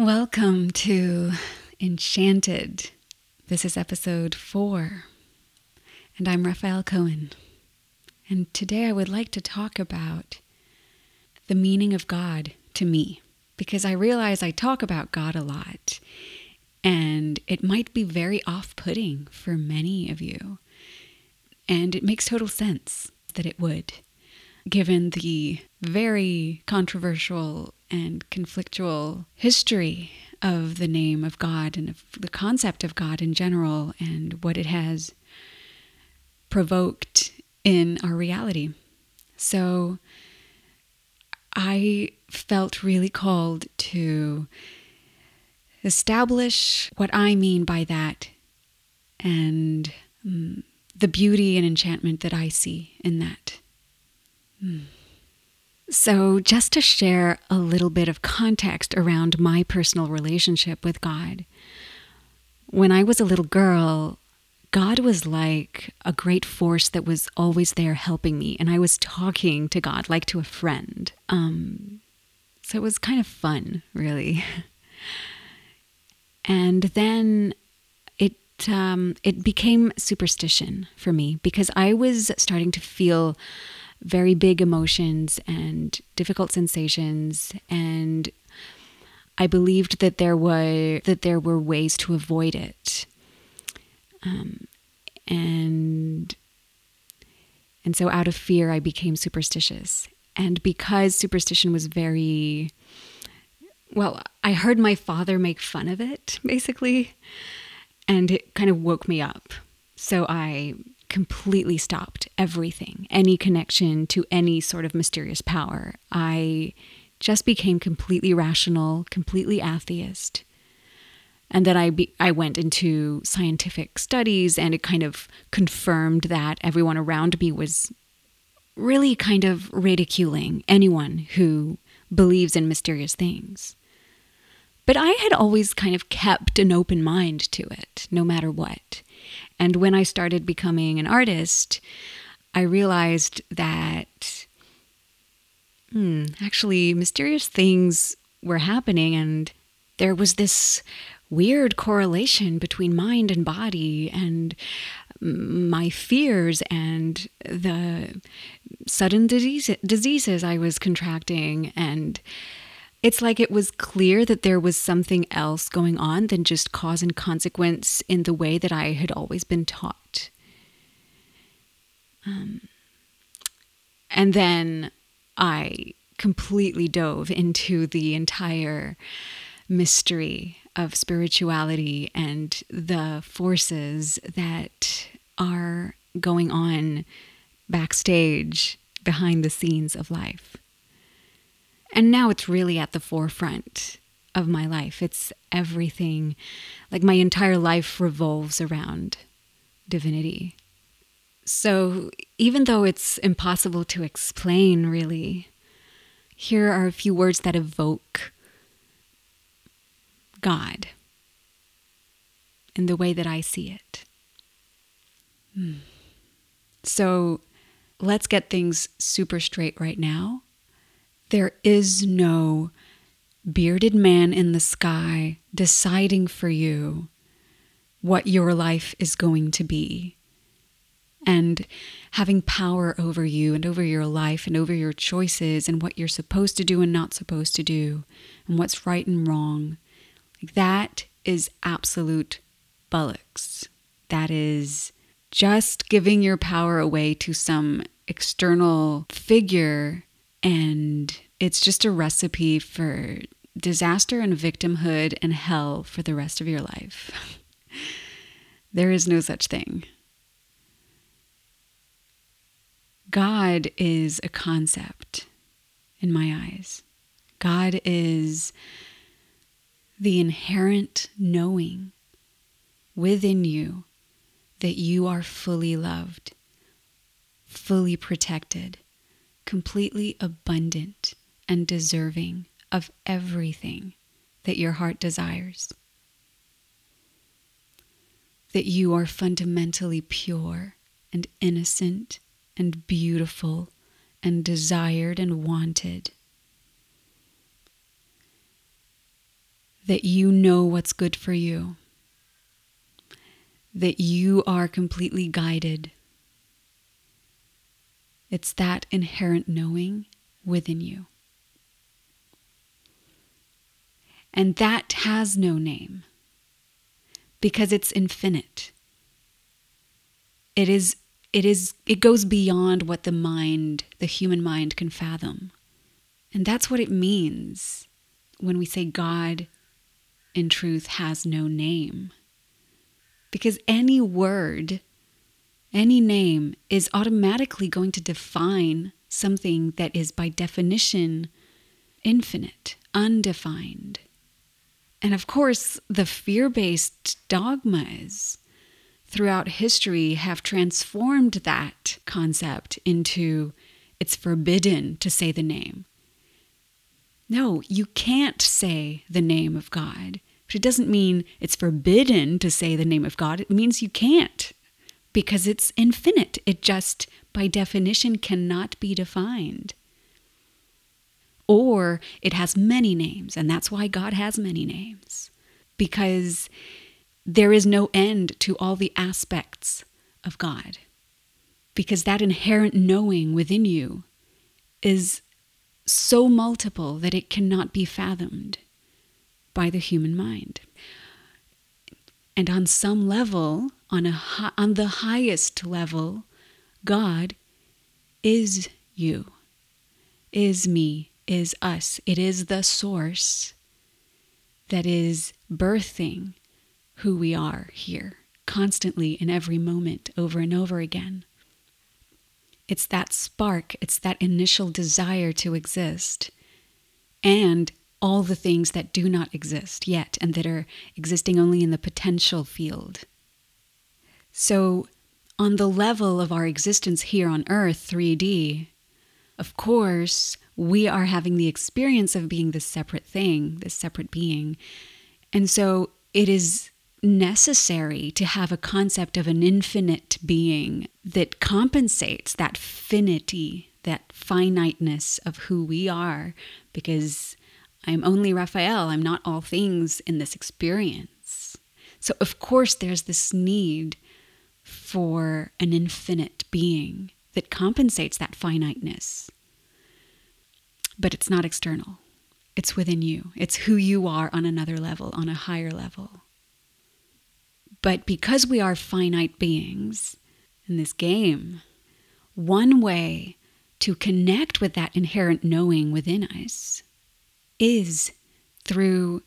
Welcome to Enchanted. This is episode four, and I'm Rafaëlle Cohen. And today I would like to talk about the meaning of God to me, because I realize I talk about God a lot, and it might be very off putting for many of you. And it makes total sense that it would, given the very controversial and conflictual history of the name of God and of the concept of God in general and what it has provoked in our reality. So I felt really called to establish what I mean by that and um, the beauty and enchantment that I see in that. Mm. So, just to share a little bit of context around my personal relationship with God, when I was a little girl, God was like a great force that was always there helping me, and I was talking to God like to a friend. Um, so it was kind of fun, really. and then it um, it became superstition for me because I was starting to feel very big emotions and difficult sensations and I believed that there were that there were ways to avoid it. Um, and and so out of fear I became superstitious. And because superstition was very well, I heard my father make fun of it basically, and it kind of woke me up. So I completely stopped everything, any connection to any sort of mysterious power. I just became completely rational, completely atheist. And then I be, I went into scientific studies and it kind of confirmed that everyone around me was really kind of ridiculing anyone who believes in mysterious things. But I had always kind of kept an open mind to it, no matter what. And when I started becoming an artist, I realized that hmm, actually mysterious things were happening, and there was this weird correlation between mind and body and my fears and the sudden disease, diseases I was contracting and it's like it was clear that there was something else going on than just cause and consequence in the way that I had always been taught. Um, and then I completely dove into the entire mystery of spirituality and the forces that are going on backstage behind the scenes of life. And now it's really at the forefront of my life. It's everything, like my entire life revolves around divinity. So even though it's impossible to explain, really, here are a few words that evoke God in the way that I see it. Hmm. So let's get things super straight right now there is no bearded man in the sky deciding for you what your life is going to be and having power over you and over your life and over your choices and what you're supposed to do and not supposed to do and what's right and wrong. Like that is absolute bullocks. That is just giving your power away to some external figure and it's just a recipe for disaster and victimhood and hell for the rest of your life. there is no such thing. God is a concept in my eyes. God is the inherent knowing within you that you are fully loved, fully protected, completely abundant and deserving of everything that your heart desires. That you are fundamentally pure and innocent and beautiful and desired and wanted. that you know what's good for you, that you are completely guided. It's that inherent knowing within you. And that has no name because it's infinite. It is it is it goes beyond what the mind, the human mind can fathom. And that's what it means when we say God in truth has no name. Because any word, any name is automatically going to define something that is by definition infinite, undefined. And of course, the fear based dogmas throughout history have transformed that concept into it's forbidden to say the name. No, you can't say the name of God. But it doesn't mean it's forbidden to say the name of God. It means you can't because it's infinite. It just, by definition, cannot be defined. Or it has many names, and that's why God has many names, because there is no end to all the aspects of God. Because that inherent knowing within you is so multiple that it cannot be fathomed by the human mind. And on some level, on, a, on the highest level, God is you, is me, is us. It is the source that is birthing who we are here, constantly in every moment, over and over again. It's that spark, it's that initial desire to exist, and all the things that do not exist yet and that are existing only in the potential field. So, on the level of our existence here on Earth, 3D, of course, we are having the experience of being this separate thing, this separate being. And so it is necessary to have a concept of an infinite being that compensates that finity, that finiteness of who we are, because I'm only Rafaëlle, I'm not all things in this experience. So, of course, there's this need for an infinite being that compensates that finiteness but it's not external. It's within you. It's who you are on another level, on a higher level. But because we are finite beings in this game, one way to connect with that inherent knowing within us is through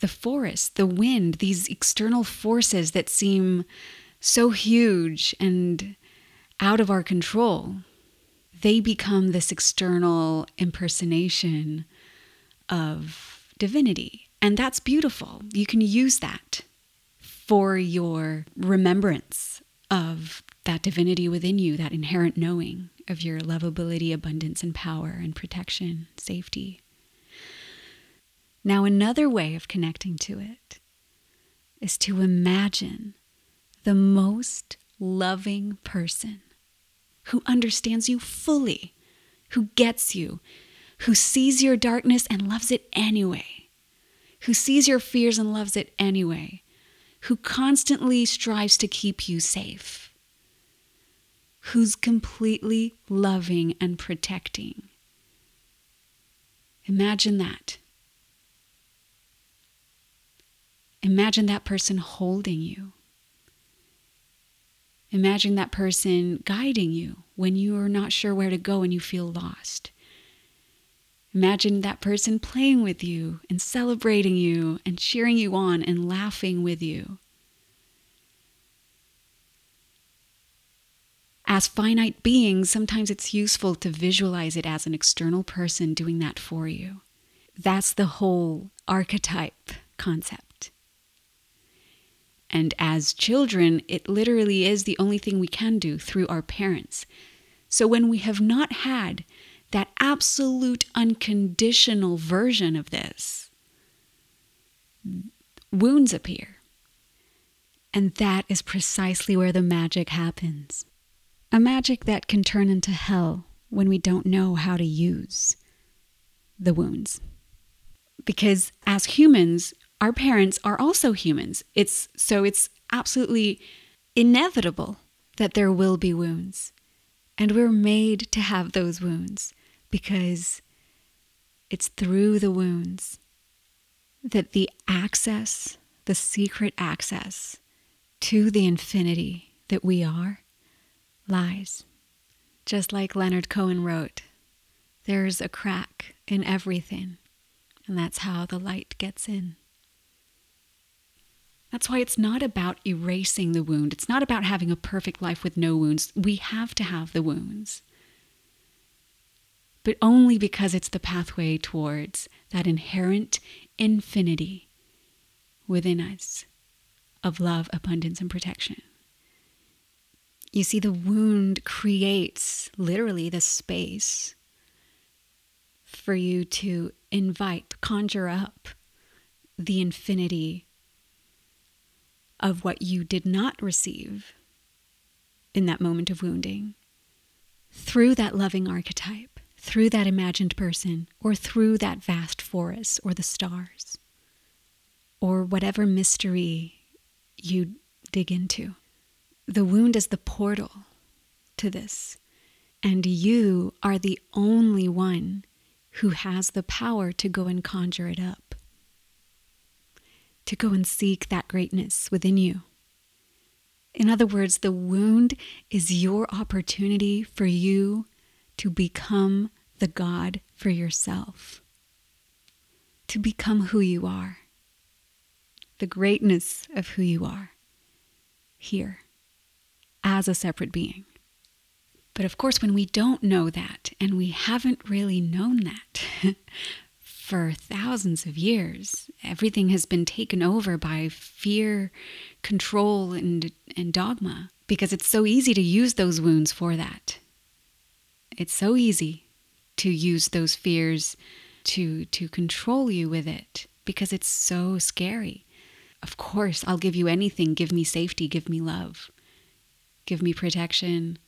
the forest, the wind, these external forces that seem so huge and out of our control they become this external impersonation of divinity. And that's beautiful. You can use that for your remembrance of that divinity within you, that inherent knowing of your lovability, abundance, and power, and protection, safety. Now, another way of connecting to it is to imagine the most loving person who understands you fully, who gets you, who sees your darkness and loves it anyway, who sees your fears and loves it anyway, who constantly strives to keep you safe, who's completely loving and protecting. Imagine that. Imagine that person holding you. Imagine that person guiding you when you are not sure where to go and you feel lost. Imagine that person playing with you and celebrating you and cheering you on and laughing with you. As finite beings, sometimes it's useful to visualize it as an external person doing that for you. That's the whole archetype concept. And as children, it literally is the only thing we can do through our parents. So when we have not had that absolute unconditional version of this, wounds appear. And that is precisely where the magic happens. A magic that can turn into hell when we don't know how to use the wounds. Because as humans, our parents are also humans. It's so it's absolutely inevitable that there will be wounds. And we're made to have those wounds because it's through the wounds that the access, the secret access to the infinity that we are, lies. Just like Leonard Cohen wrote, there's a crack in everything, and that's how the light gets in. That's why it's not about erasing the wound. It's not about having a perfect life with no wounds. We have to have the wounds. But only because it's the pathway towards that inherent infinity within us of love, abundance, and protection. You see, the wound creates literally the space for you to invite, conjure up the infinity of what you did not receive in that moment of wounding through that loving archetype, through that imagined person, or through that vast forest or the stars, or whatever mystery you dig into. The wound is the portal to this, and you are the only one who has the power to go and conjure it up, to go and seek that greatness within you. In other words, the wound is your opportunity for you to become the God for yourself, to become who you are the greatness of who you are here as a separate being. But of course, when we don't know that, and we haven't really known that for thousands of years, everything has been taken over by fear, control, and, and dogma because it's so easy to use those wounds for that. It's so easy to use those fears to to control you with it because it's so scary. Of course, I'll give you anything. Give me safety. Give me love. Give me protection.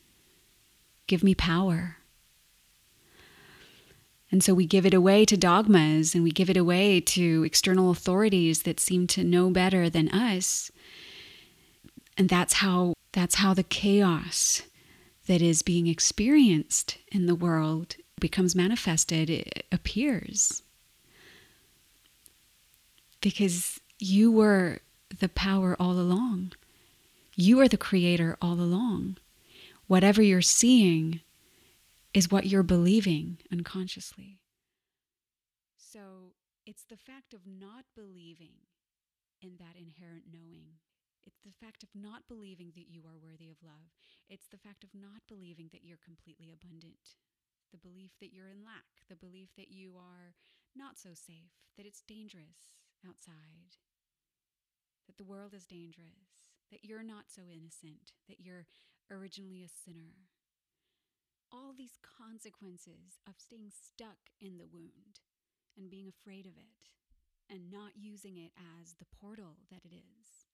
Give me power. And so we give it away to dogmas and we give it away to external authorities that seem to know better than us. And that's how that's how the chaos that is being experienced in the world becomes manifested, it appears. Because you were the power all along. You are the creator all along. Whatever you're seeing is what you're believing unconsciously. So it's the fact of not believing in that inherent knowing. It's the fact of not believing that you are worthy of love. It's the fact of not believing that you're completely abundant. The belief that you're in lack. The belief that you are not so safe, that it's dangerous outside, that the world is dangerous, that you're not so innocent, that you're originally a sinner. All these consequences of staying stuck in the wound and being afraid of it and not using it as the portal that it is.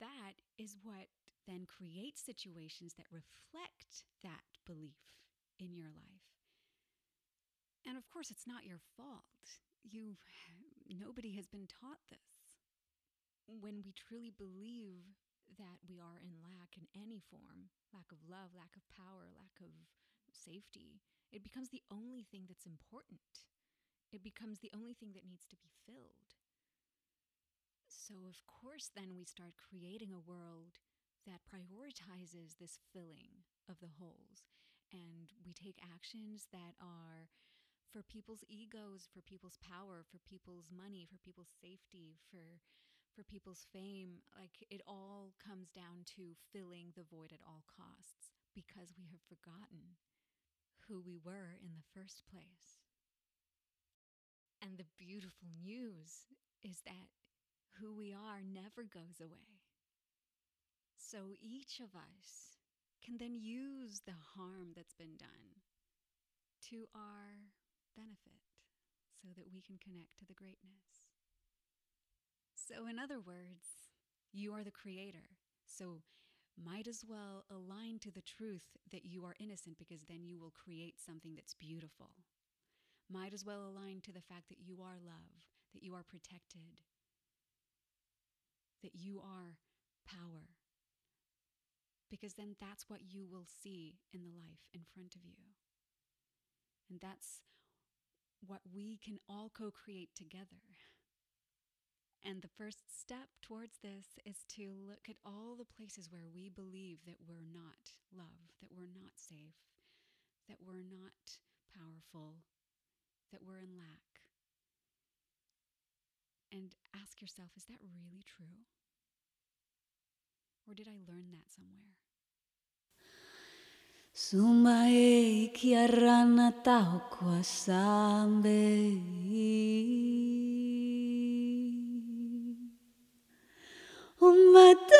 That is what then creates situations that reflect that belief in your life. And of course, it's not your fault. You, nobody has been taught this when we truly believe that we are in lack in any form lack of love, lack of power, lack of safety it becomes the only thing that's important. It becomes the only thing that needs to be filled. So, of course, then we start creating a world that prioritizes this filling of the holes. And we take actions that are for people's egos, for people's power, for people's money, for people's safety, for for people's fame, like it all comes down to filling the void at all costs because we have forgotten who we were in the first place. And the beautiful news is that who we are never goes away. So each of us can then use the harm that's been done to our benefit so that we can connect to the greatness. So, in other words, you are the creator. So, might as well align to the truth that you are innocent because then you will create something that's beautiful. Might as well align to the fact that you are love, that you are protected, that you are power. Because then that's what you will see in the life in front of you. And that's what we can all co create together. And the first step towards this is to look at all the places where we believe that we're not love, that we're not safe, that we're not powerful, that we're in lack. And ask yourself is that really true? Or did I learn that somewhere? Tau kuasambe உம்மத்த